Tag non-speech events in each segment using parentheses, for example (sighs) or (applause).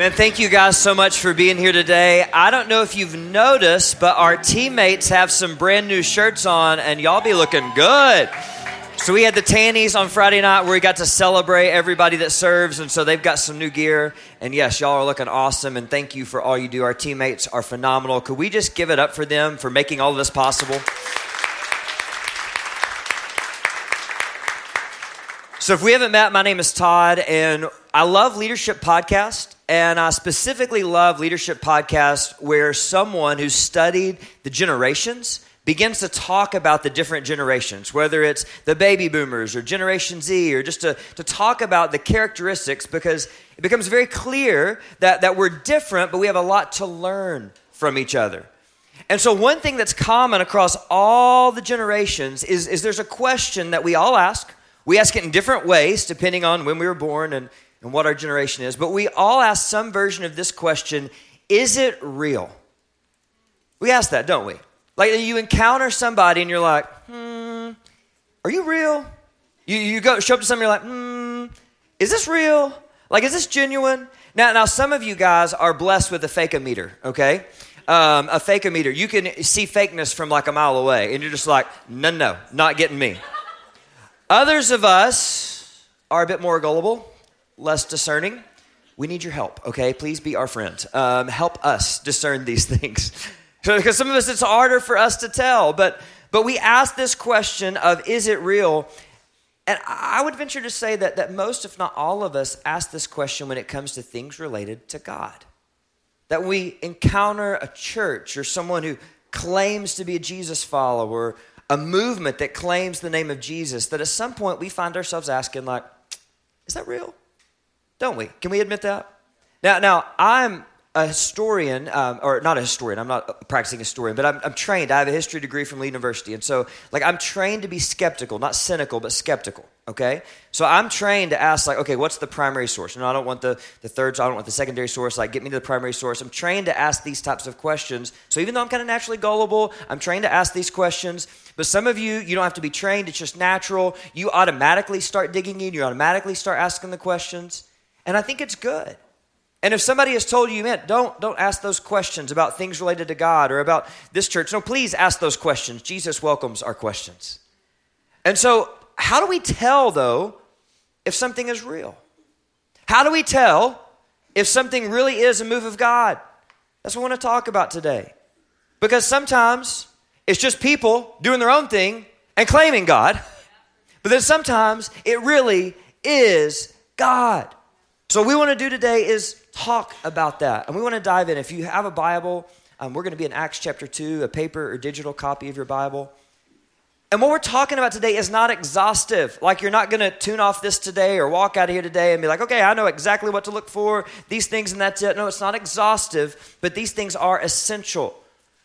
Man, thank you guys so much for being here today. I don't know if you've noticed, but our teammates have some brand new shirts on, and y'all be looking good. So we had the Tannies on Friday night where we got to celebrate everybody that serves, and so they've got some new gear. And yes, y'all are looking awesome, and thank you for all you do. Our teammates are phenomenal. Could we just give it up for them for making all of this possible? So, if we haven't met, my name is Todd, and I love Leadership Podcast. And I specifically love Leadership Podcast where someone who's studied the generations begins to talk about the different generations, whether it's the baby boomers or Generation Z, or just to, to talk about the characteristics because it becomes very clear that, that we're different, but we have a lot to learn from each other. And so, one thing that's common across all the generations is, is there's a question that we all ask. We ask it in different ways depending on when we were born and and what our generation is, but we all ask some version of this question Is it real? We ask that, don't we? Like you encounter somebody and you're like, hmm, are you real? You, you go show up to somebody, you're like, hmm, is this real? Like, is this genuine? Now, now some of you guys are blessed with a fake meter, okay? Um, a fake meter. You can see fakeness from like a mile away, and you're just like, no, no, not getting me. Others of us are a bit more gullible less discerning, we need your help, okay? Please be our friend. Um, help us discern these (laughs) things. because some of us, it's harder for us to tell. But, but we ask this question of, is it real? And I would venture to say that, that most, if not all of us, ask this question when it comes to things related to God. That we encounter a church or someone who claims to be a Jesus follower, a movement that claims the name of Jesus, that at some point we find ourselves asking, like, is that real? Don't we? Can we admit that? Now, now I'm a historian, um, or not a historian, I'm not a practicing historian, but I'm, I'm, trained. I have a history degree from Lee University. And so, like, I'm trained to be skeptical, not cynical, but skeptical, okay? So I'm trained to ask, like, okay, what's the primary source? No, I don't want the, the third, I don't want the secondary source. Like, get me to the primary source. I'm trained to ask these types of questions. So even though I'm kind of naturally gullible, I'm trained to ask these questions. But some of you, you don't have to be trained, it's just natural. You automatically start digging in, you automatically start asking the questions. And I think it's good. And if somebody has told you, man, don't, don't ask those questions about things related to God or about this church, no, please ask those questions. Jesus welcomes our questions. And so, how do we tell, though, if something is real? How do we tell if something really is a move of God? That's what I want to talk about today. Because sometimes it's just people doing their own thing and claiming God, but then sometimes it really is God. So, what we want to do today is talk about that. And we want to dive in. If you have a Bible, um, we're going to be in Acts chapter 2, a paper or digital copy of your Bible. And what we're talking about today is not exhaustive. Like, you're not going to tune off this today or walk out of here today and be like, okay, I know exactly what to look for, these things, and that's it. No, it's not exhaustive, but these things are essential.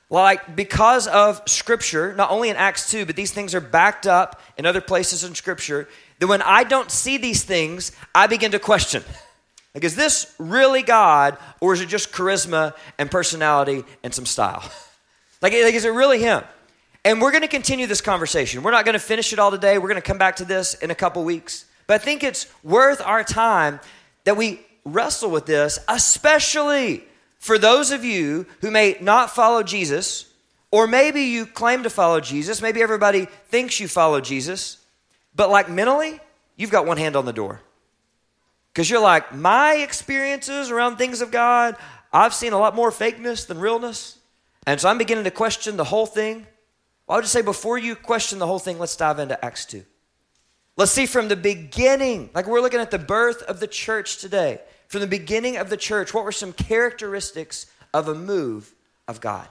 Like, because of Scripture, not only in Acts 2, but these things are backed up in other places in Scripture, that when I don't see these things, I begin to question. (laughs) Like, is this really God, or is it just charisma and personality and some style? (laughs) like, like, is it really Him? And we're going to continue this conversation. We're not going to finish it all today. We're going to come back to this in a couple weeks. But I think it's worth our time that we wrestle with this, especially for those of you who may not follow Jesus, or maybe you claim to follow Jesus. Maybe everybody thinks you follow Jesus, but like mentally, you've got one hand on the door. Because you're like, my experiences around things of God, I've seen a lot more fakeness than realness. And so I'm beginning to question the whole thing. Well, I would just say before you question the whole thing, let's dive into Acts 2. Let's see from the beginning, like we're looking at the birth of the church today. From the beginning of the church, what were some characteristics of a move of God?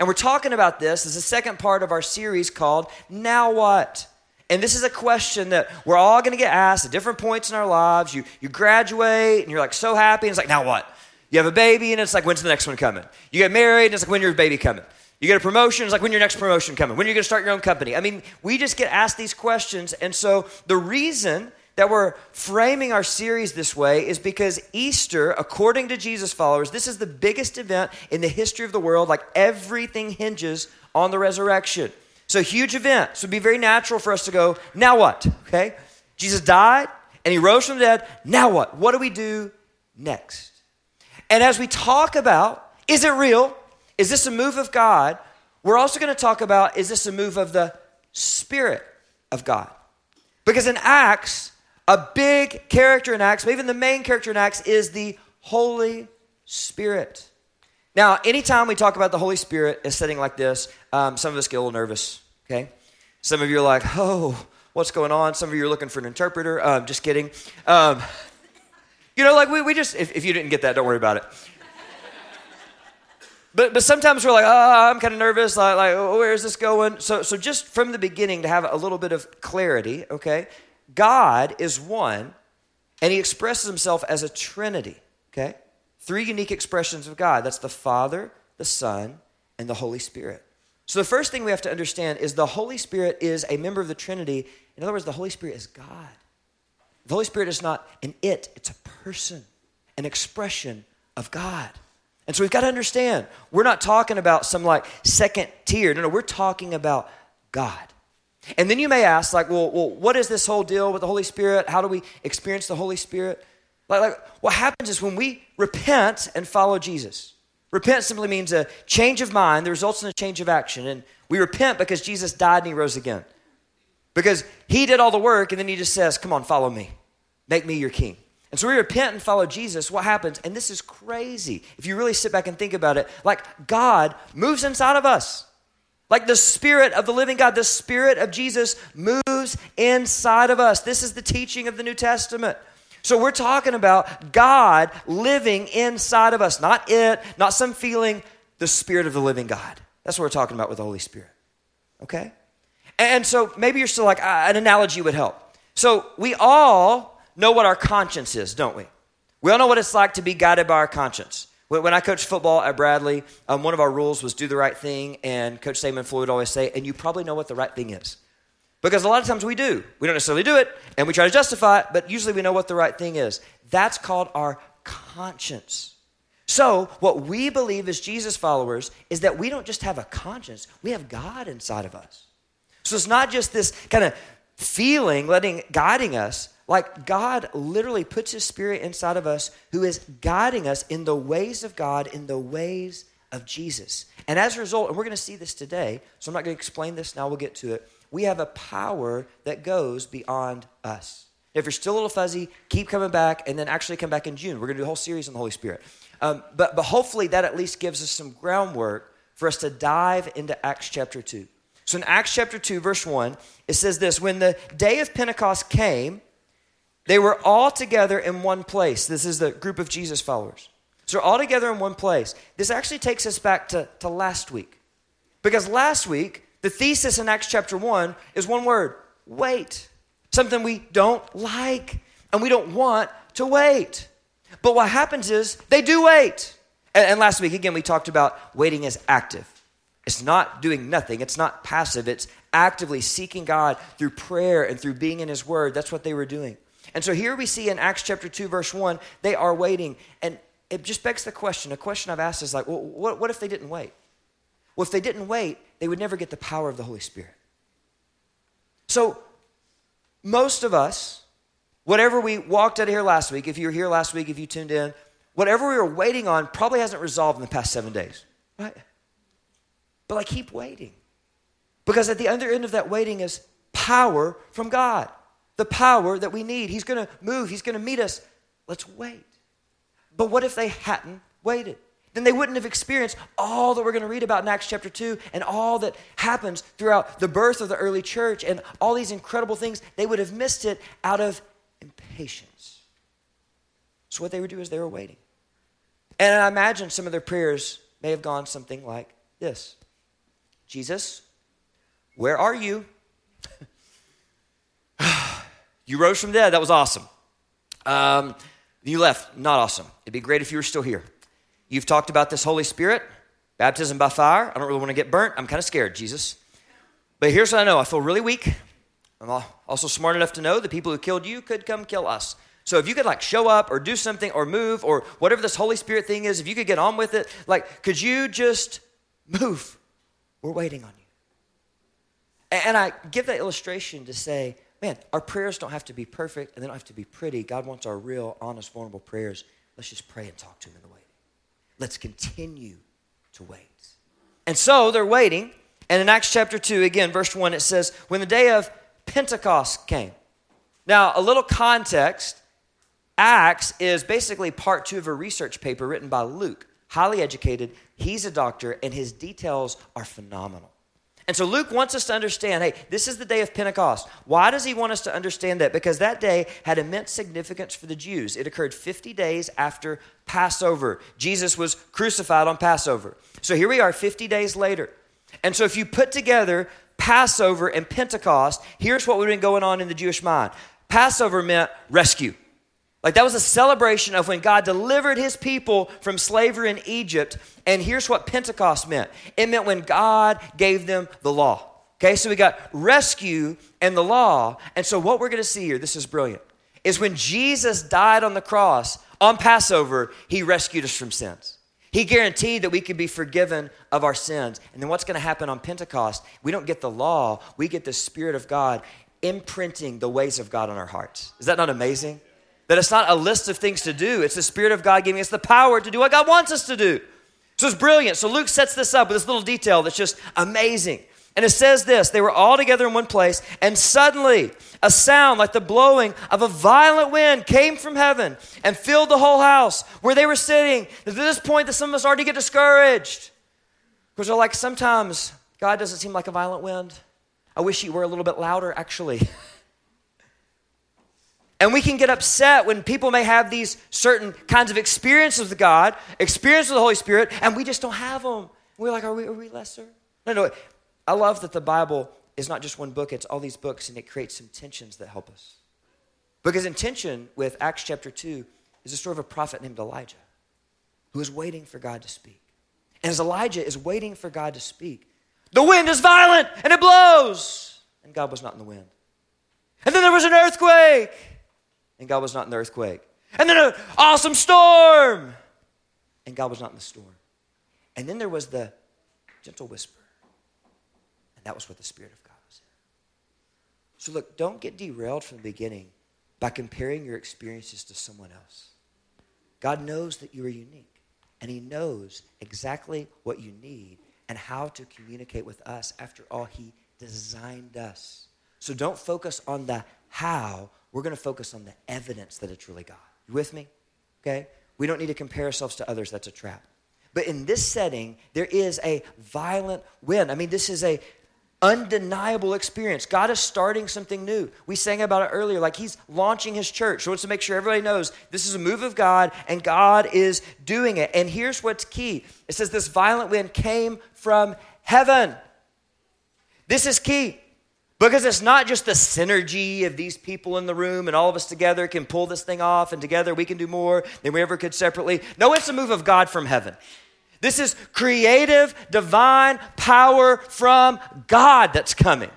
And we're talking about this as the second part of our series called Now What? And this is a question that we're all going to get asked at different points in our lives. You, you graduate and you're like so happy, and it's like, now what? You have a baby, and it's like, when's the next one coming? You get married, and it's like, when your baby coming? You get a promotion, it's like, when your next promotion coming? When are you going to start your own company? I mean, we just get asked these questions. And so the reason that we're framing our series this way is because Easter, according to Jesus followers, this is the biggest event in the history of the world. Like everything hinges on the resurrection. So, huge event. So, it'd be very natural for us to go, now what? Okay? Jesus died and he rose from the dead. Now what? What do we do next? And as we talk about, is it real? Is this a move of God? We're also going to talk about, is this a move of the Spirit of God? Because in Acts, a big character in Acts, even the main character in Acts, is the Holy Spirit. Now, anytime we talk about the Holy Spirit in a setting like this, um, some of us get a little nervous, okay? Some of you are like, oh, what's going on? Some of you are looking for an interpreter. Um, just kidding. Um, you know, like we, we just, if, if you didn't get that, don't worry about it. But, but sometimes we're like, oh, I'm kind of nervous. Like, like oh, where is this going? So, so just from the beginning to have a little bit of clarity, okay? God is one, and he expresses himself as a trinity, okay? Three unique expressions of God. That's the Father, the Son, and the Holy Spirit. So the first thing we have to understand is the Holy Spirit is a member of the Trinity. In other words, the Holy Spirit is God. The Holy Spirit is not an it, it's a person, an expression of God. And so we've got to understand, we're not talking about some like second tier. No, no, we're talking about God. And then you may ask, like, well, well, what is this whole deal with the Holy Spirit? How do we experience the Holy Spirit? Like, like what happens is when we repent and follow Jesus. Repent simply means a change of mind that results in a change of action. And we repent because Jesus died and he rose again. Because he did all the work and then he just says, Come on, follow me. Make me your king. And so we repent and follow Jesus. What happens? And this is crazy. If you really sit back and think about it, like God moves inside of us. Like the Spirit of the living God, the Spirit of Jesus moves inside of us. This is the teaching of the New Testament. So we're talking about God living inside of us, not it, not some feeling, the Spirit of the living God. That's what we're talking about with the Holy Spirit. Okay? And so maybe you're still like, an analogy would help. So we all know what our conscience is, don't we? We all know what it's like to be guided by our conscience. When I coached football at Bradley, um, one of our rules was do the right thing, and Coach Damon Floyd would always say, and you probably know what the right thing is. Because a lot of times we do. We don't necessarily do it, and we try to justify it, but usually we know what the right thing is. That's called our conscience. So, what we believe as Jesus followers is that we don't just have a conscience, we have God inside of us. So, it's not just this kind of feeling, letting guiding us, like God literally puts his spirit inside of us who is guiding us in the ways of God, in the ways of Jesus. And as a result, and we're going to see this today, so I'm not going to explain this now, we'll get to it. We have a power that goes beyond us. If you're still a little fuzzy, keep coming back and then actually come back in June. We're going to do a whole series on the Holy Spirit. Um, but, but hopefully that at least gives us some groundwork for us to dive into Acts chapter 2. So in Acts chapter 2, verse 1, it says this When the day of Pentecost came, they were all together in one place. This is the group of Jesus followers. So all together in one place. This actually takes us back to, to last week. Because last week, the thesis in Acts chapter 1 is one word wait. Something we don't like and we don't want to wait. But what happens is they do wait. And, and last week, again, we talked about waiting as active. It's not doing nothing, it's not passive, it's actively seeking God through prayer and through being in His Word. That's what they were doing. And so here we see in Acts chapter 2, verse 1, they are waiting. And it just begs the question a question I've asked is like, well, what, what if they didn't wait? Well, if they didn't wait, they would never get the power of the Holy Spirit. So, most of us, whatever we walked out of here last week, if you were here last week, if you tuned in, whatever we were waiting on probably hasn't resolved in the past seven days, right? But I keep waiting. Because at the other end of that waiting is power from God the power that we need. He's going to move, He's going to meet us. Let's wait. But what if they hadn't waited? Then they wouldn't have experienced all that we're going to read about in Acts chapter 2 and all that happens throughout the birth of the early church and all these incredible things. They would have missed it out of impatience. So, what they would do is they were waiting. And I imagine some of their prayers may have gone something like this Jesus, where are you? (sighs) You rose from the dead. That was awesome. Um, you left. Not awesome. It'd be great if you were still here. You've talked about this Holy Spirit, baptism by fire. I don't really want to get burnt. I'm kind of scared, Jesus. But here's what I know I feel really weak. I'm also smart enough to know the people who killed you could come kill us. So if you could like show up or do something or move or whatever this Holy Spirit thing is, if you could get on with it, like, could you just move? We're waiting on you. And I give that illustration to say, man, our prayers don't have to be perfect and they don't have to be pretty. God wants our real, honest, vulnerable prayers. Let's just pray and talk to Him in the waiting. Let's continue to wait. And so they're waiting. And in Acts chapter 2, again, verse 1, it says, When the day of Pentecost came. Now, a little context Acts is basically part two of a research paper written by Luke, highly educated. He's a doctor, and his details are phenomenal. And so Luke wants us to understand hey, this is the day of Pentecost. Why does he want us to understand that? Because that day had immense significance for the Jews. It occurred 50 days after Passover. Jesus was crucified on Passover. So here we are 50 days later. And so if you put together Passover and Pentecost, here's what would have been going on in the Jewish mind Passover meant rescue. Like that was a celebration of when God delivered his people from slavery in Egypt. And here's what Pentecost meant it meant when God gave them the law. Okay, so we got rescue and the law. And so what we're going to see here, this is brilliant, is when Jesus died on the cross on Passover, he rescued us from sins. He guaranteed that we could be forgiven of our sins. And then what's going to happen on Pentecost? We don't get the law, we get the Spirit of God imprinting the ways of God on our hearts. Is that not amazing? That it's not a list of things to do, it's the Spirit of God giving us the power to do what God wants us to do. So it's brilliant. So Luke sets this up with this little detail that's just amazing. And it says this they were all together in one place, and suddenly a sound like the blowing of a violent wind came from heaven and filled the whole house where they were sitting. At this point, that some of us already get discouraged. Because they're like, sometimes God doesn't seem like a violent wind. I wish he were a little bit louder, actually. (laughs) And we can get upset when people may have these certain kinds of experiences with God, experience with the Holy Spirit, and we just don't have them. We're like, are we, are we lesser? No, no. I love that the Bible is not just one book, it's all these books, and it creates some tensions that help us. Because in tension with Acts chapter 2 is the story of a prophet named Elijah who is waiting for God to speak. And as Elijah is waiting for God to speak, the wind is violent and it blows. And God was not in the wind. And then there was an earthquake and God was not in the earthquake. And then an awesome storm, and God was not in the storm. And then there was the gentle whisper, and that was what the Spirit of God was in. So, look, don't get derailed from the beginning by comparing your experiences to someone else. God knows that you are unique, and He knows exactly what you need and how to communicate with us. After all, He designed us. So, don't focus on the how we're going to focus on the evidence that it's really God. You with me? Okay? We don't need to compare ourselves to others. That's a trap. But in this setting, there is a violent wind. I mean, this is a undeniable experience. God is starting something new. We sang about it earlier, like He's launching His church. So wants to make sure everybody knows this is a move of God and God is doing it. And here's what's key it says this violent wind came from heaven. This is key. Because it's not just the synergy of these people in the room and all of us together can pull this thing off and together we can do more than we ever could separately. No, it's a move of God from heaven. This is creative, divine power from God that's coming.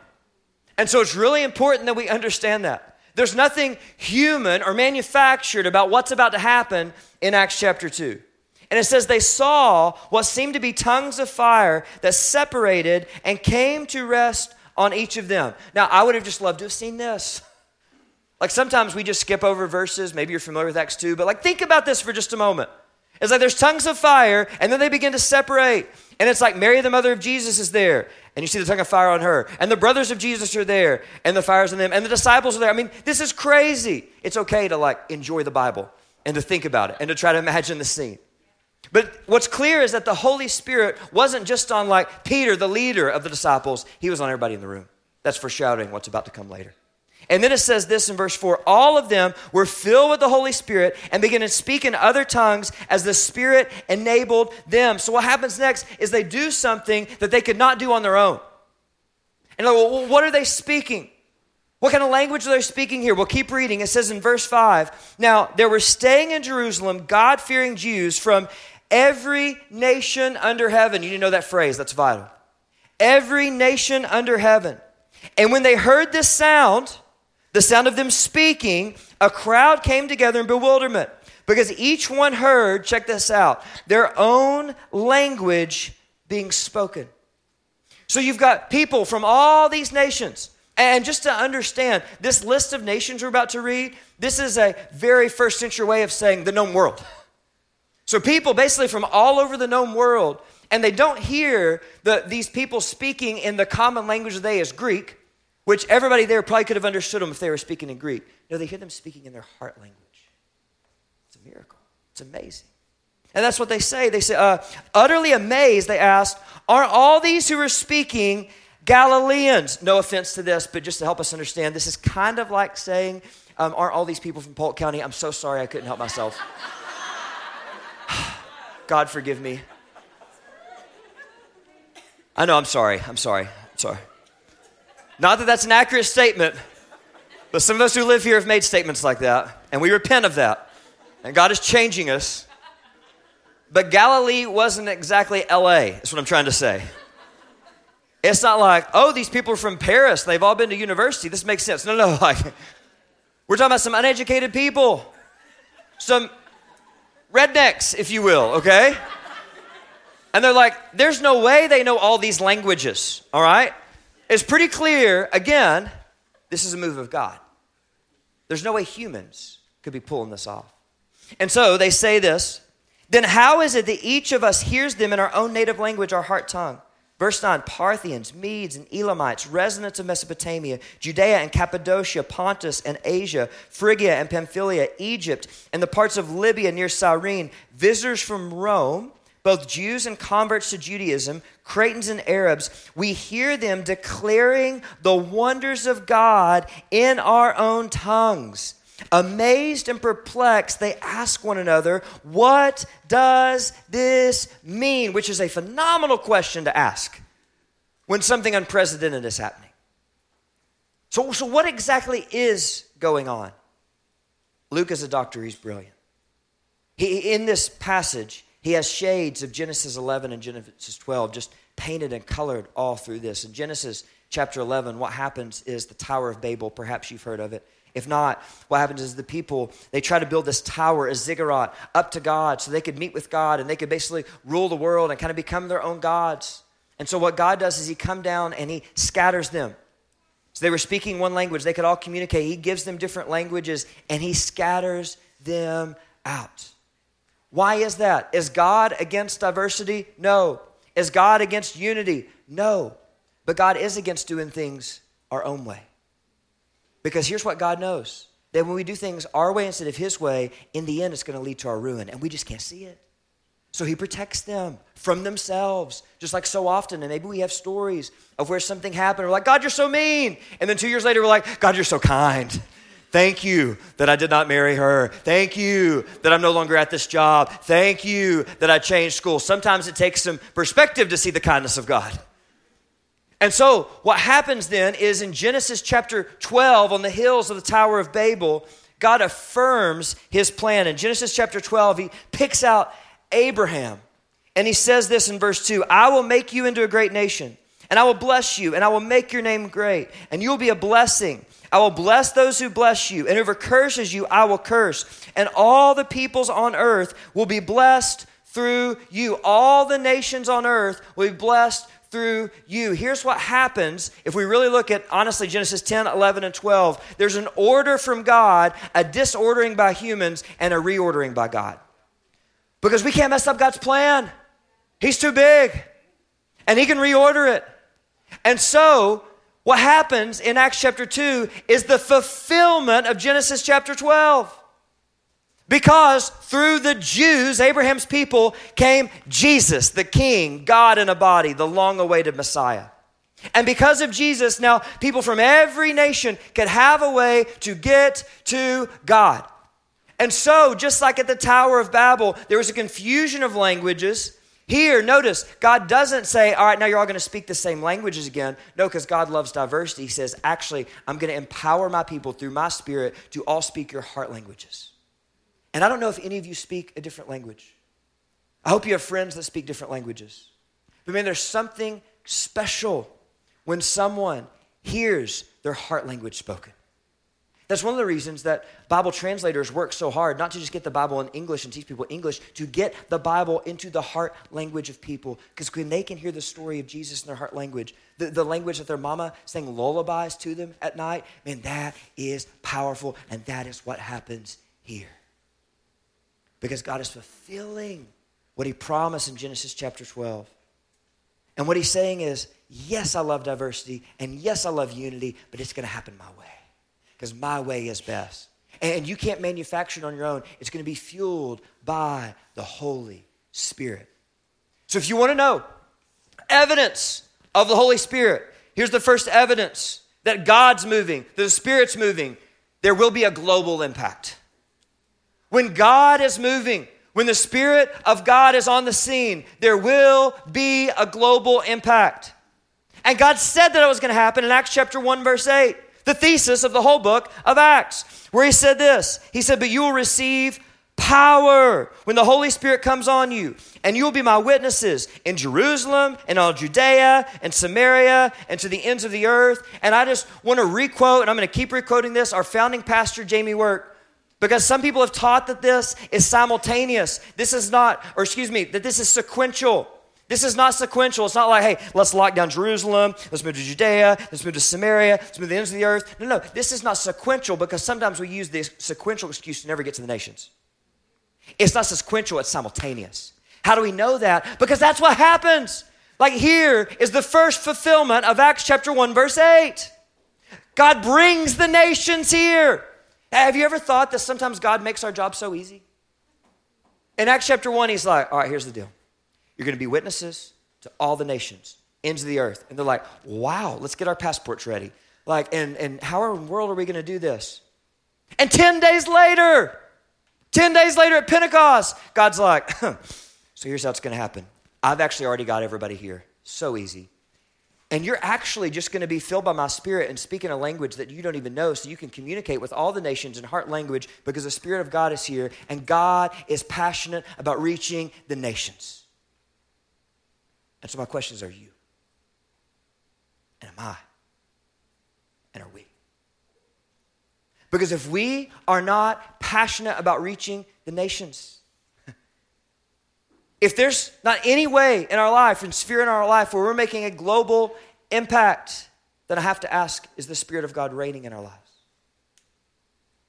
And so it's really important that we understand that. There's nothing human or manufactured about what's about to happen in Acts chapter 2. And it says they saw what seemed to be tongues of fire that separated and came to rest on each of them. Now, I would have just loved to have seen this. Like sometimes we just skip over verses. Maybe you're familiar with Acts 2, but like think about this for just a moment. It's like there's tongues of fire, and then they begin to separate. And it's like Mary, the mother of Jesus, is there, and you see the tongue of fire on her. And the brothers of Jesus are there, and the fire's on them, and the disciples are there. I mean, this is crazy. It's okay to like enjoy the Bible and to think about it and to try to imagine the scene. But what's clear is that the Holy Spirit wasn't just on like Peter, the leader of the disciples, he was on everybody in the room. That's foreshadowing what's about to come later. And then it says this in verse 4 all of them were filled with the Holy Spirit and began to speak in other tongues as the Spirit enabled them. So, what happens next is they do something that they could not do on their own. And like, well, what are they speaking? What kind of language are they speaking here? We'll keep reading. It says in verse 5 Now, there were staying in Jerusalem God fearing Jews from Every nation under heaven. You need to know that phrase, that's vital. Every nation under heaven. And when they heard this sound, the sound of them speaking, a crowd came together in bewilderment because each one heard, check this out, their own language being spoken. So you've got people from all these nations. And just to understand, this list of nations we're about to read, this is a very first century way of saying the known world. So people basically from all over the known world, and they don't hear the, these people speaking in the common language of they is Greek, which everybody there probably could have understood them if they were speaking in Greek. No, they hear them speaking in their heart language. It's a miracle. It's amazing. And that's what they say. They say, uh, utterly amazed, they asked, Aren't all these who are speaking Galileans? No offense to this, but just to help us understand, this is kind of like saying, um, Aren't all these people from Polk County? I'm so sorry I couldn't help myself. (sighs) God forgive me. I know, I'm sorry. I'm sorry. I'm sorry. Not that that's an accurate statement, but some of us who live here have made statements like that, and we repent of that. And God is changing us. But Galilee wasn't exactly LA, is what I'm trying to say. It's not like, oh, these people are from Paris, they've all been to university. This makes sense. No, no, (laughs) like, we're talking about some uneducated people, some rednecks, if you will, okay? And they're like, there's no way they know all these languages, all right? It's pretty clear, again, this is a move of God. There's no way humans could be pulling this off. And so they say this then how is it that each of us hears them in our own native language, our heart tongue? Verse 9 Parthians, Medes, and Elamites, residents of Mesopotamia, Judea and Cappadocia, Pontus and Asia, Phrygia and Pamphylia, Egypt, and the parts of Libya near Cyrene, visitors from Rome, both Jews and converts to Judaism, Cretans and Arabs, we hear them declaring the wonders of God in our own tongues. Amazed and perplexed, they ask one another, What does this mean? Which is a phenomenal question to ask when something unprecedented is happening. So, so what exactly is going on? Luke is a doctor, he's brilliant. He, in this passage, he has shades of Genesis 11 and Genesis 12 just painted and colored all through this. In Genesis chapter 11, what happens is the Tower of Babel, perhaps you've heard of it. If not, what happens is the people, they try to build this tower, a ziggurat, up to God so they could meet with God and they could basically rule the world and kind of become their own gods. And so what God does is he come down and he scatters them. So they were speaking one language, they could all communicate. He gives them different languages and he scatters them out. Why is that? Is God against diversity? No. Is God against unity? No. But God is against doing things our own way. Because here's what God knows that when we do things our way instead of His way, in the end, it's going to lead to our ruin, and we just can't see it. So He protects them from themselves, just like so often. And maybe we have stories of where something happened. We're like, God, you're so mean. And then two years later, we're like, God, you're so kind. Thank you that I did not marry her. Thank you that I'm no longer at this job. Thank you that I changed school. Sometimes it takes some perspective to see the kindness of God. And so, what happens then is in Genesis chapter 12, on the hills of the Tower of Babel, God affirms his plan. In Genesis chapter 12, he picks out Abraham and he says this in verse 2 I will make you into a great nation, and I will bless you, and I will make your name great, and you will be a blessing. I will bless those who bless you, and whoever curses you, I will curse. And all the peoples on earth will be blessed through you. All the nations on earth will be blessed through you. Here's what happens if we really look at, honestly, Genesis 10, 11, and 12. There's an order from God, a disordering by humans, and a reordering by God. Because we can't mess up God's plan. He's too big, and He can reorder it. And so, what happens in Acts chapter 2 is the fulfillment of Genesis chapter 12. Because through the Jews, Abraham's people, came Jesus, the King, God in a body, the long awaited Messiah. And because of Jesus, now people from every nation could have a way to get to God. And so, just like at the Tower of Babel, there was a confusion of languages. Here, notice, God doesn't say, All right, now you're all going to speak the same languages again. No, because God loves diversity. He says, Actually, I'm going to empower my people through my spirit to all speak your heart languages. And I don't know if any of you speak a different language. I hope you have friends that speak different languages. But man, there's something special when someone hears their heart language spoken. That's one of the reasons that Bible translators work so hard, not to just get the Bible in English and teach people English, to get the Bible into the heart language of people. Because when they can hear the story of Jesus in their heart language, the, the language that their mama sang lullabies to them at night, man, that is powerful, and that is what happens here. Because God is fulfilling what he promised in Genesis chapter 12. And what he's saying is, yes, I love diversity, and yes, I love unity, but it's going to happen my way because my way is best. And you can't manufacture it on your own, it's going to be fueled by the Holy Spirit. So if you want to know evidence of the Holy Spirit, here's the first evidence that God's moving, that the Spirit's moving, there will be a global impact. When God is moving, when the Spirit of God is on the scene, there will be a global impact. And God said that it was going to happen in Acts chapter 1, verse 8, the thesis of the whole book of Acts, where He said this He said, But you will receive power when the Holy Spirit comes on you, and you will be my witnesses in Jerusalem and all Judea and Samaria and to the ends of the earth. And I just want to requote, and I'm going to keep requoting this, our founding pastor, Jamie Work. Because some people have taught that this is simultaneous. This is not, or excuse me, that this is sequential. This is not sequential. It's not like, hey, let's lock down Jerusalem, let's move to Judea, let's move to Samaria, let's move to the ends of the earth. No, no, this is not sequential because sometimes we use this sequential excuse to never get to the nations. It's not sequential, it's simultaneous. How do we know that? Because that's what happens. Like here is the first fulfillment of Acts chapter 1, verse 8. God brings the nations here. Have you ever thought that sometimes God makes our job so easy? In Acts chapter 1, he's like, all right, here's the deal. You're going to be witnesses to all the nations, ends of the earth. And they're like, wow, let's get our passports ready. Like, and, and how in the world are we going to do this? And 10 days later, 10 days later at Pentecost, God's like, (laughs) so here's how it's going to happen. I've actually already got everybody here. So easy. And you're actually just going to be filled by my spirit and speaking a language that you don't even know so you can communicate with all the nations in heart language because the Spirit of God is here and God is passionate about reaching the nations. And so my questions are you? And am I? And are we? Because if we are not passionate about reaching the nations, if there's not any way in our life and sphere in our life where we're making a global impact, then I have to ask is the Spirit of God reigning in our lives?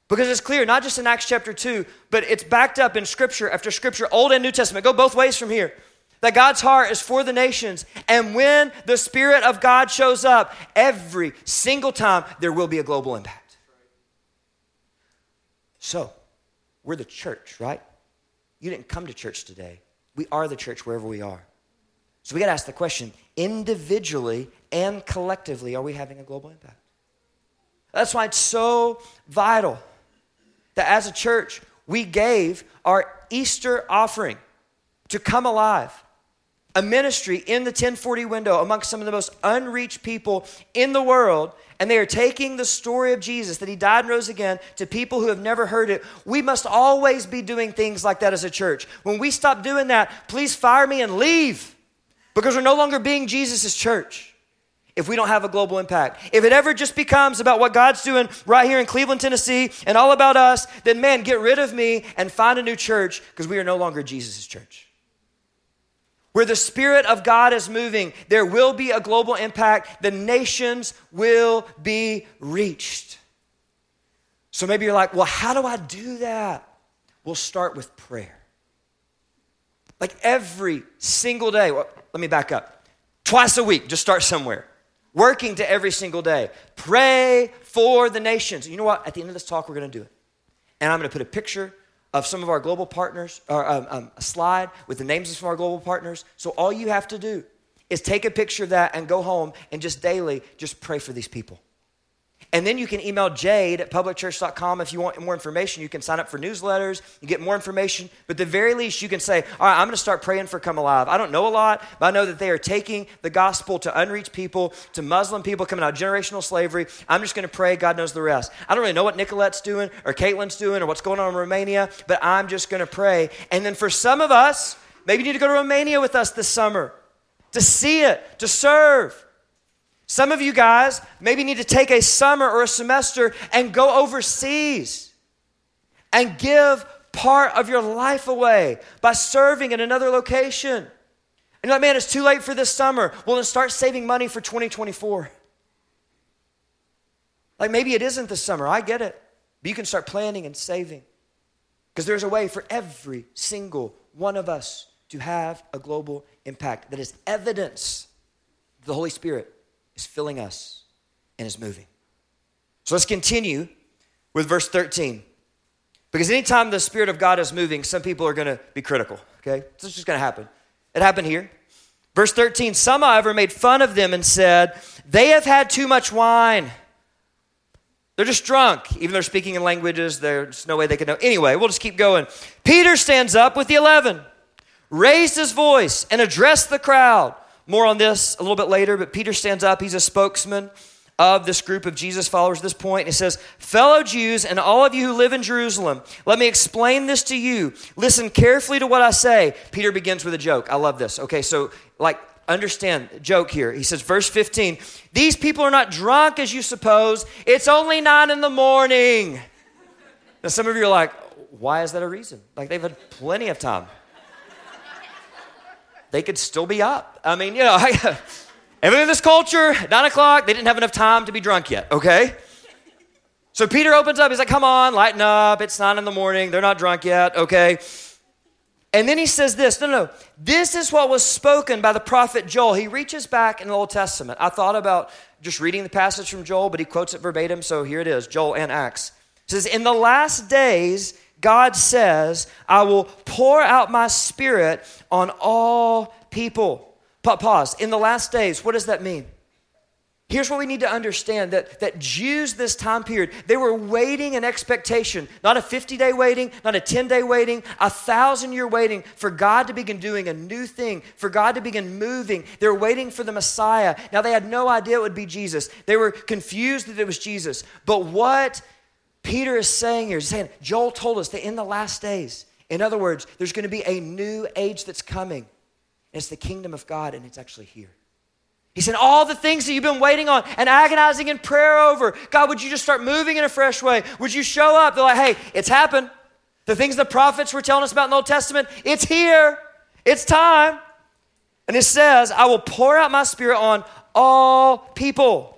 Because it's clear, not just in Acts chapter 2, but it's backed up in Scripture after Scripture, Old and New Testament. Go both ways from here. That God's heart is for the nations. And when the Spirit of God shows up, every single time there will be a global impact. So, we're the church, right? You didn't come to church today. We are the church wherever we are. So we got to ask the question individually and collectively, are we having a global impact? That's why it's so vital that as a church, we gave our Easter offering to come alive a ministry in the 10/40 window amongst some of the most unreached people in the world, and they are taking the story of Jesus, that he died and rose again, to people who have never heard it. We must always be doing things like that as a church. When we stop doing that, please fire me and leave because we're no longer being Jesus' church if we don't have a global impact. If it ever just becomes about what God's doing right here in Cleveland, Tennessee, and all about us, then man, get rid of me and find a new church because we are no longer Jesus' church. Where the Spirit of God is moving, there will be a global impact. The nations will be reached. So maybe you're like, well, how do I do that? We'll start with prayer. Like every single day. Well, let me back up. Twice a week, just start somewhere. Working to every single day. Pray for the nations. You know what? At the end of this talk, we're going to do it. And I'm going to put a picture of some of our global partners, or um, um, a slide with the names of some of our global partners. So all you have to do is take a picture of that and go home and just daily just pray for these people. And then you can email Jade at publicchurch.com if you want more information. You can sign up for newsletters, you get more information. But the very least, you can say, All right, I'm going to start praying for Come Alive. I don't know a lot, but I know that they are taking the gospel to unreached people, to Muslim people coming out of generational slavery. I'm just going to pray. God knows the rest. I don't really know what Nicolette's doing or Caitlin's doing or what's going on in Romania, but I'm just going to pray. And then for some of us, maybe you need to go to Romania with us this summer to see it, to serve. Some of you guys maybe need to take a summer or a semester and go overseas and give part of your life away by serving in another location. And you're like, man, it's too late for this summer. Well, then start saving money for 2024. Like maybe it isn't this summer. I get it. But you can start planning and saving. Because there's a way for every single one of us to have a global impact that is evidence the Holy Spirit is filling us and is moving. So let's continue with verse 13. Because anytime the Spirit of God is moving, some people are going to be critical, okay? This is just going to happen. It happened here. Verse 13 Some, however, made fun of them and said, They have had too much wine. They're just drunk. Even they're speaking in languages, there's no way they could know. Anyway, we'll just keep going. Peter stands up with the eleven, raised his voice, and addressed the crowd. More on this a little bit later, but Peter stands up. He's a spokesman of this group of Jesus followers at this point. He says, Fellow Jews and all of you who live in Jerusalem, let me explain this to you. Listen carefully to what I say. Peter begins with a joke. I love this. Okay, so like understand joke here. He says, verse 15, these people are not drunk as you suppose. It's only nine in the morning. Now, some of you are like, why is that a reason? Like they've had plenty of time. They could still be up. I mean, you know, (laughs) everything in this culture, nine o'clock, they didn't have enough time to be drunk yet, okay? So Peter opens up. He's like, come on, lighten up. It's nine in the morning. They're not drunk yet, okay? And then he says this no, no, this is what was spoken by the prophet Joel. He reaches back in the Old Testament. I thought about just reading the passage from Joel, but he quotes it verbatim, so here it is Joel and Acts. It says, In the last days, God says, I will pour out my spirit on all people. Pause. In the last days, what does that mean? Here's what we need to understand that, that Jews this time period, they were waiting in expectation, not a 50 day waiting, not a 10 day waiting, a thousand year waiting for God to begin doing a new thing, for God to begin moving. They were waiting for the Messiah. Now they had no idea it would be Jesus. They were confused that it was Jesus. But what Peter is saying here is saying, Joel told us that in the last days, in other words, there's going to be a new age that's coming. It's the kingdom of God, and it's actually here. He said, All the things that you've been waiting on and agonizing in prayer over, God, would you just start moving in a fresh way? Would you show up? They're like, Hey, it's happened. The things the prophets were telling us about in the Old Testament, it's here. It's time. And it says, I will pour out my spirit on all people.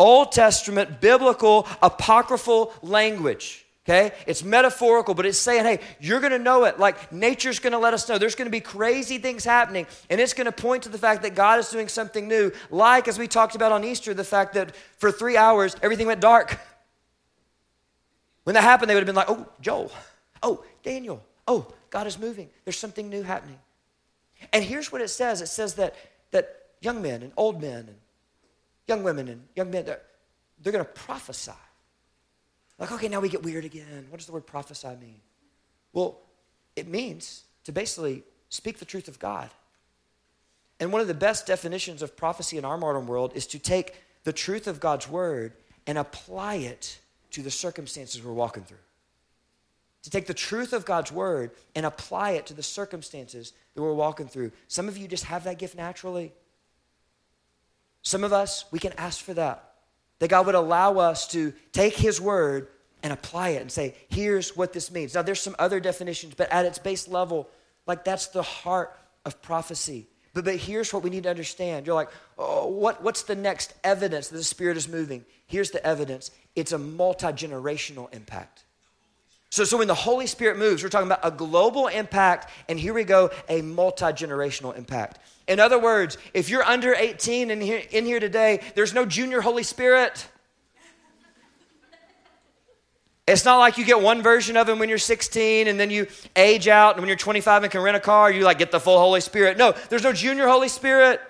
Old Testament, biblical, apocryphal language. Okay? It's metaphorical, but it's saying, hey, you're going to know it. Like nature's going to let us know. There's going to be crazy things happening, and it's going to point to the fact that God is doing something new. Like, as we talked about on Easter, the fact that for three hours, everything went dark. When that happened, they would have been like, oh, Joel. Oh, Daniel. Oh, God is moving. There's something new happening. And here's what it says it says that, that young men and old men and young women and young men, they're, they're going to prophesy. Like, okay, now we get weird again. What does the word prophesy mean? Well, it means to basically speak the truth of God. And one of the best definitions of prophecy in our modern world is to take the truth of God's word and apply it to the circumstances we're walking through. To take the truth of God's word and apply it to the circumstances that we're walking through. Some of you just have that gift naturally. Some of us, we can ask for that. That God would allow us to take His word and apply it and say, here's what this means. Now, there's some other definitions, but at its base level, like that's the heart of prophecy. But, but here's what we need to understand. You're like, oh, what, what's the next evidence that the Spirit is moving? Here's the evidence it's a multi generational impact. So, so when the Holy Spirit moves, we're talking about a global impact, and here we go, a multi generational impact. In other words, if you're under 18 and here, in here today, there's no junior Holy Spirit. It's not like you get one version of him when you're 16 and then you age out and when you're 25 and can rent a car, you like get the full Holy Spirit. No, there's no junior Holy Spirit.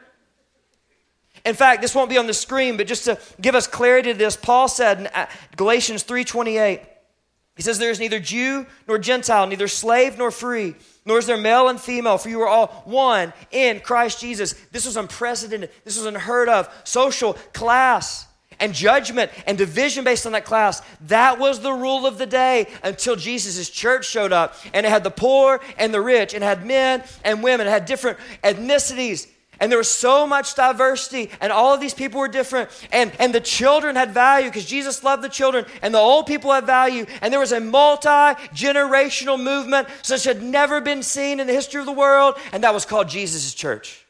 In fact, this won't be on the screen, but just to give us clarity to this, Paul said in uh, Galatians 3:28, he says, There is neither Jew nor Gentile, neither slave nor free, nor is there male and female, for you are all one in Christ Jesus. This was unprecedented. This was unheard of. Social class. and judgment and division based on that class. That was the rule of the day until Jesus' church showed up and it had the poor and the rich and had men and women, it had different ethnicities. And there was so much diversity, and all of these people were different. And, and the children had value because Jesus loved the children, and the old people had value. And there was a multi generational movement such had never been seen in the history of the world, and that was called Jesus' church.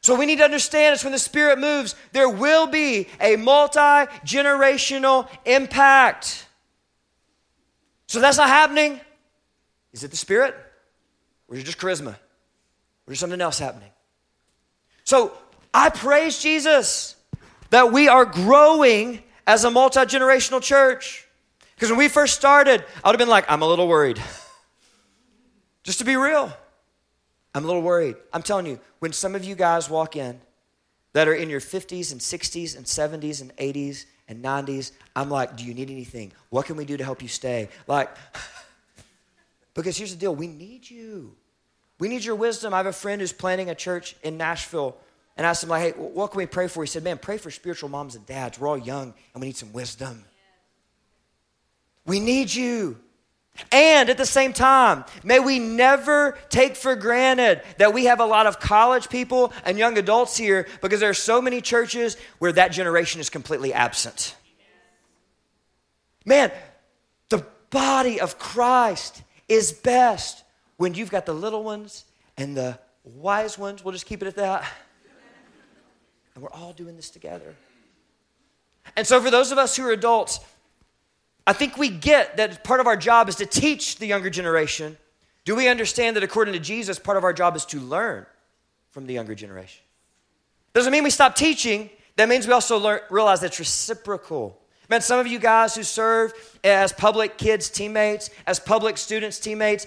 So we need to understand is when the Spirit moves, there will be a multi generational impact. So that's not happening. Is it the Spirit? Or is it just charisma? Or is something else happening? So I praise Jesus that we are growing as a multi generational church. Because when we first started, I would have been like, I'm a little worried. (laughs) Just to be real. I'm a little worried. I'm telling you, when some of you guys walk in that are in your 50s and 60s and 70s and 80s and 90s, I'm like, do you need anything? What can we do to help you stay? Like, (laughs) because here's the deal we need you. We need your wisdom. I have a friend who's planning a church in Nashville. And I asked him, like, hey, what can we pray for? He said, man, pray for spiritual moms and dads. We're all young and we need some wisdom. We need you. And at the same time, may we never take for granted that we have a lot of college people and young adults here because there are so many churches where that generation is completely absent. Man, the body of Christ is best when you've got the little ones and the wise ones. We'll just keep it at that. And we're all doing this together. And so, for those of us who are adults, I think we get that part of our job is to teach the younger generation. Do we understand that according to Jesus, part of our job is to learn from the younger generation? Doesn't mean we stop teaching. That means we also learn, realize that's reciprocal. Man, some of you guys who serve as public kids teammates, as public students teammates,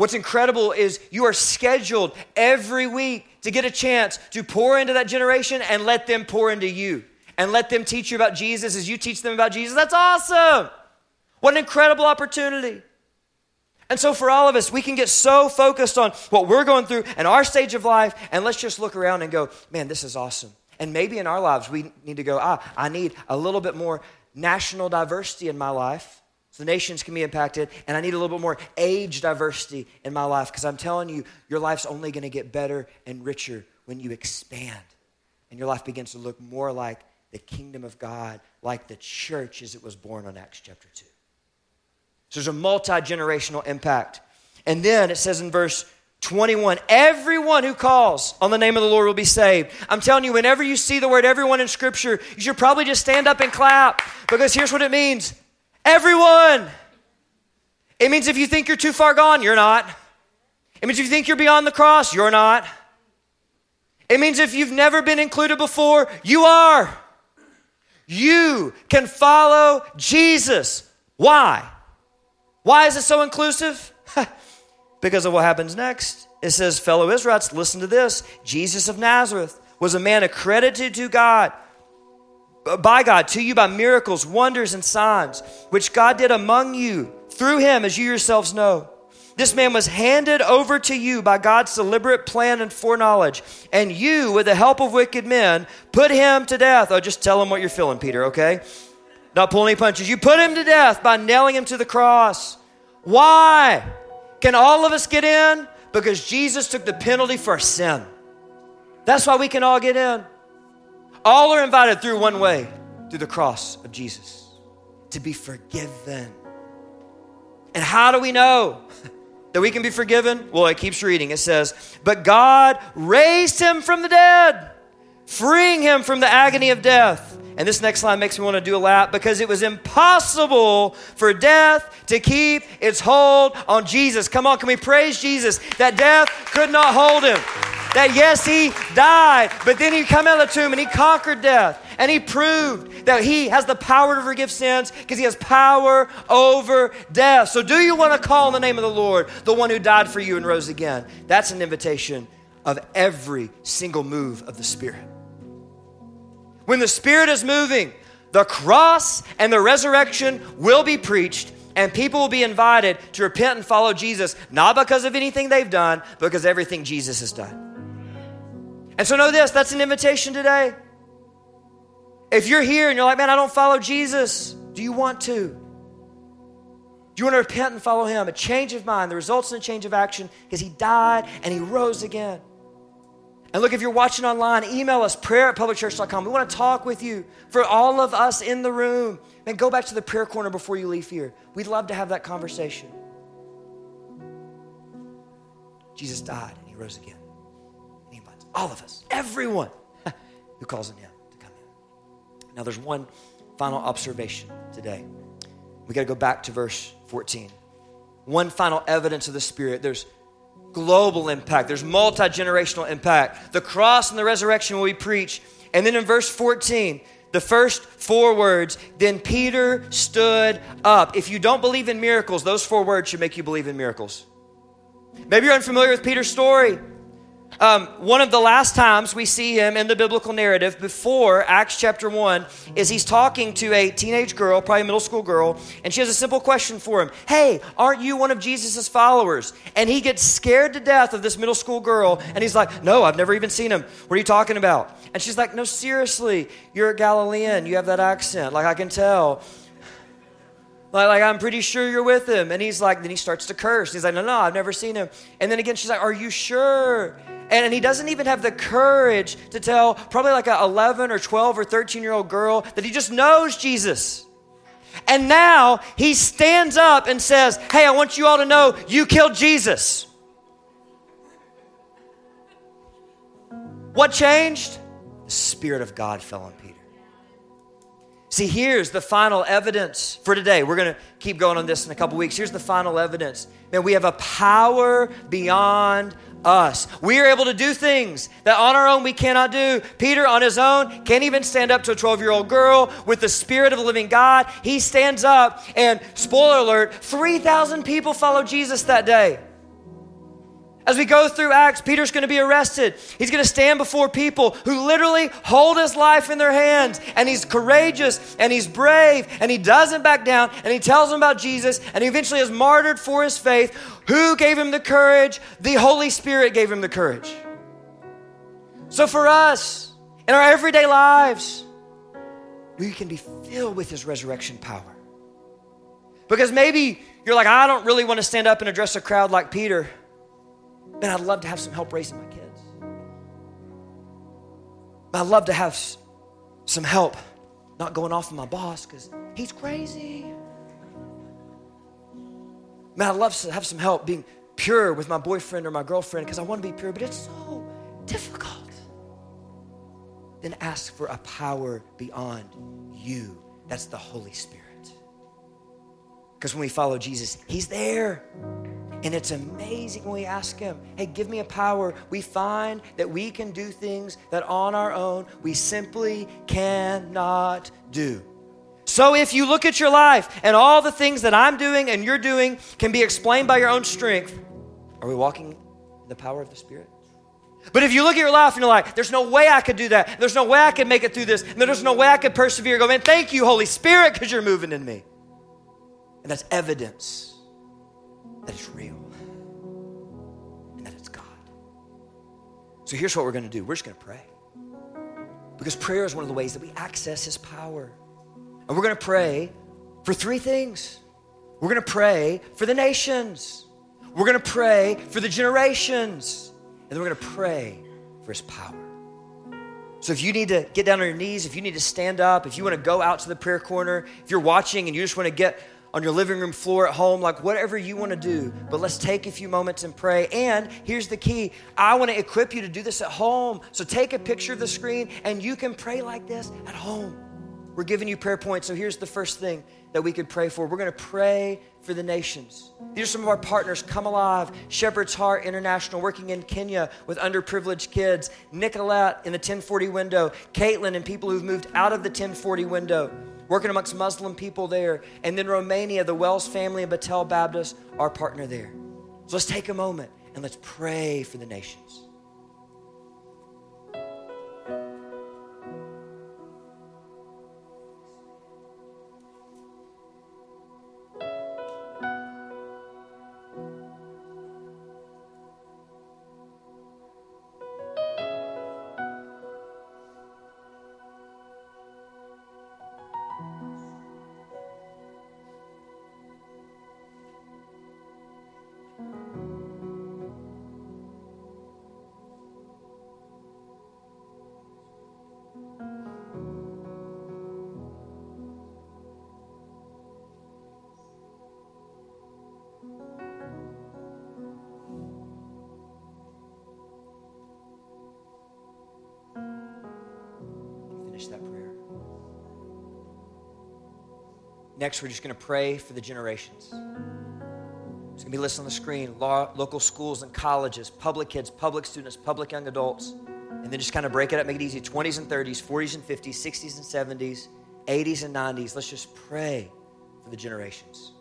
what's incredible is you are scheduled every week to get a chance to pour into that generation and let them pour into you and let them teach you about Jesus as you teach them about Jesus. That's awesome. What an incredible opportunity. And so, for all of us, we can get so focused on what we're going through and our stage of life, and let's just look around and go, man, this is awesome. And maybe in our lives, we need to go, ah, I need a little bit more national diversity in my life so nations can be impacted, and I need a little bit more age diversity in my life because I'm telling you, your life's only going to get better and richer when you expand and your life begins to look more like the kingdom of God, like the church as it was born on Acts chapter 2. So there's a multi generational impact. And then it says in verse 21 everyone who calls on the name of the Lord will be saved. I'm telling you, whenever you see the word everyone in Scripture, you should probably just stand up and clap because here's what it means everyone. It means if you think you're too far gone, you're not. It means if you think you're beyond the cross, you're not. It means if you've never been included before, you are. You can follow Jesus. Why? Why is it so inclusive? (laughs) because of what happens next. It says, fellow Israelites, listen to this. Jesus of Nazareth was a man accredited to God, by God, to you by miracles, wonders, and signs, which God did among you through him, as you yourselves know. This man was handed over to you by God's deliberate plan and foreknowledge, and you, with the help of wicked men, put him to death. Oh, just tell him what you're feeling, Peter, okay? Not pulling any punches. You put him to death by nailing him to the cross. Why? Can all of us get in? Because Jesus took the penalty for sin. That's why we can all get in. All are invited through one way through the cross of Jesus to be forgiven. And how do we know (laughs) that we can be forgiven? Well, it keeps reading. It says, But God raised him from the dead, freeing him from the agony of death. And this next line makes me want to do a lap because it was impossible for death to keep its hold on Jesus. Come on, can we praise Jesus that death could not hold him? That yes, he died, but then he come out of the tomb and he conquered death. And he proved that he has the power to forgive sins because he has power over death. So, do you want to call on the name of the Lord, the one who died for you and rose again? That's an invitation of every single move of the Spirit. When the Spirit is moving, the cross and the resurrection will be preached, and people will be invited to repent and follow Jesus, not because of anything they've done, but because everything Jesus has done. And so, know this that's an invitation today. If you're here and you're like, man, I don't follow Jesus, do you want to? Do you want to repent and follow him? A change of mind, the results in a change of action, because he died and he rose again. And look, if you're watching online, email us, prayer at publicchurch.com. We want to talk with you. For all of us in the room, and go back to the prayer corner before you leave here. We'd love to have that conversation. Jesus died and he rose again. All of us, everyone (laughs) who calls on him to come in. Now, there's one final observation today. We got to go back to verse 14. One final evidence of the Spirit. There's global impact, there's multi generational impact. The cross and the resurrection we preach. And then in verse 14, the first four words, then Peter stood up. If you don't believe in miracles, those four words should make you believe in miracles. Maybe you're unfamiliar with Peter's story. Um, one of the last times we see him in the biblical narrative before Acts chapter 1 is he's talking to a teenage girl, probably a middle school girl, and she has a simple question for him Hey, aren't you one of Jesus' followers? And he gets scared to death of this middle school girl, and he's like, No, I've never even seen him. What are you talking about? And she's like, No, seriously, you're a Galilean. You have that accent. Like, I can tell. Like, like, I'm pretty sure you're with him. And he's like, then he starts to curse. He's like, no, no, I've never seen him. And then again, she's like, are you sure? And, he doesn't even have the courage to tell probably like a 11 or 12 or 13 year old girl that he just knows Jesus. And now he stands up and says, hey, I want you all to know you killed Jesus. What changed? The Spirit of God fell on. See, here's the final evidence for today. We're going to keep going on this in a couple weeks. Here's the final evidence. Man, we have a power beyond us. We are able to do things that on our own we cannot do. Peter, on his own, can't even stand up to a 12 year old girl with the Spirit of the living God. He stands up, and spoiler alert 3,000 people follow Jesus that day. As we go through Acts, Peter's going to be arrested. He's going to stand before people who literally hold his life in their hands. And he's courageous and he's brave and he doesn't back down and he tells them about Jesus and he eventually is martyred for his faith. Who gave him the courage? The Holy Spirit gave him the courage. So for us, in our everyday lives, we can be filled with his resurrection power. Because maybe you're like, I don't really want to stand up and address a crowd like Peter. Man, I'd love to have some help raising my kids. I'd love to have some help not going off on my boss because he's crazy. Man, I'd love to have some help being pure with my boyfriend or my girlfriend because I want to be pure, but it's so difficult. Then ask for a power beyond you. That's the Holy Spirit. Because when we follow Jesus, He's there. And it's amazing when we ask Him, hey, give me a power. We find that we can do things that on our own we simply cannot do. So if you look at your life and all the things that I'm doing and you're doing can be explained by your own strength, are we walking in the power of the Spirit? But if you look at your life and you're like, there's no way I could do that, there's no way I could make it through this, and there's no way I could persevere, go, man, thank you, Holy Spirit, because you're moving in me. And that's evidence that it's real and that it's God. So here's what we're going to do we're just going to pray. Because prayer is one of the ways that we access His power. And we're going to pray for three things. We're going to pray for the nations. We're going to pray for the generations. And then we're going to pray for His power. So if you need to get down on your knees, if you need to stand up, if you want to go out to the prayer corner, if you're watching and you just want to get on your living room floor at home, like whatever you want to do. But let's take a few moments and pray. And here's the key I want to equip you to do this at home. So take a picture of the screen and you can pray like this at home. We're giving you prayer points. So here's the first thing that we could pray for. We're going to pray for the nations. These are some of our partners Come Alive, Shepherd's Heart International, working in Kenya with underprivileged kids, Nicolette in the 10/40 window, Caitlin and people who've moved out of the 10/40 window working amongst Muslim people there. And then Romania, the Wells family and Bethel Baptist, our partner there. So let's take a moment and let's pray for the nations. Next, we're just going to pray for the generations. It's going to be listed on the screen law, local schools and colleges, public kids, public students, public young adults. And then just kind of break it up, make it easy 20s and 30s, 40s and 50s, 60s and 70s, 80s and 90s. Let's just pray for the generations.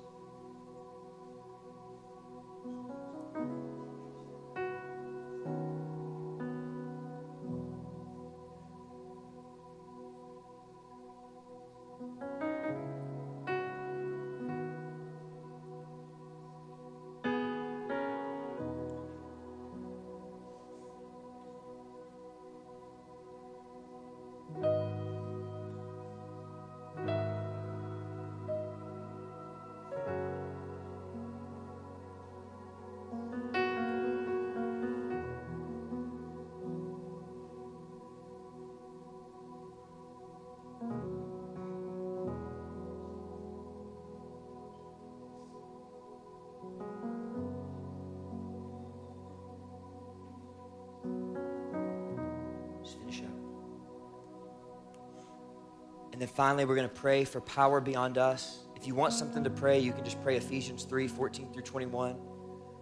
And then finally, we're going to pray for power beyond us. If you want something to pray, you can just pray Ephesians 3 14 through 21.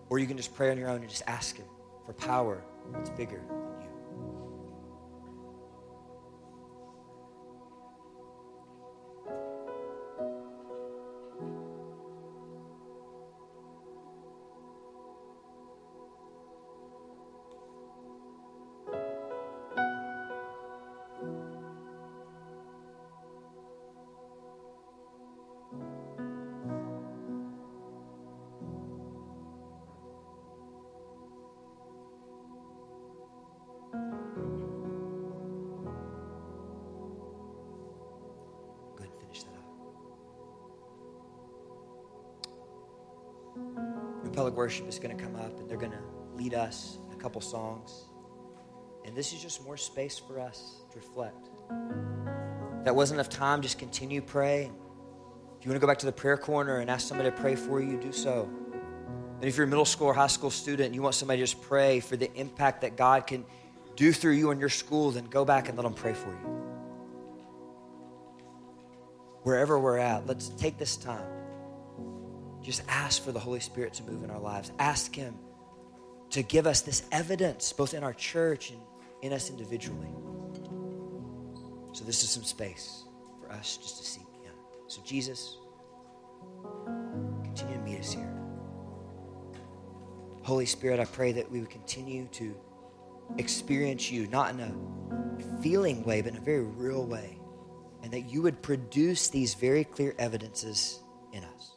Or you can just pray on your own and just ask Him for power that's bigger. Public Worship is going to come up and they're going to lead us a couple songs. And this is just more space for us to reflect. If that wasn't enough time, just continue praying. If you want to go back to the prayer corner and ask somebody to pray for you, do so. And if you're a middle school or high school student and you want somebody to just pray for the impact that God can do through you and your school, then go back and let them pray for you. Wherever we're at, let's take this time just ask for the Holy Spirit to move in our lives. Ask Him to give us this evidence, both in our church and in us individually. So, this is some space for us just to seek Him. So, Jesus, continue to meet us here. Holy Spirit, I pray that we would continue to experience you, not in a feeling way, but in a very real way, and that you would produce these very clear evidences in us.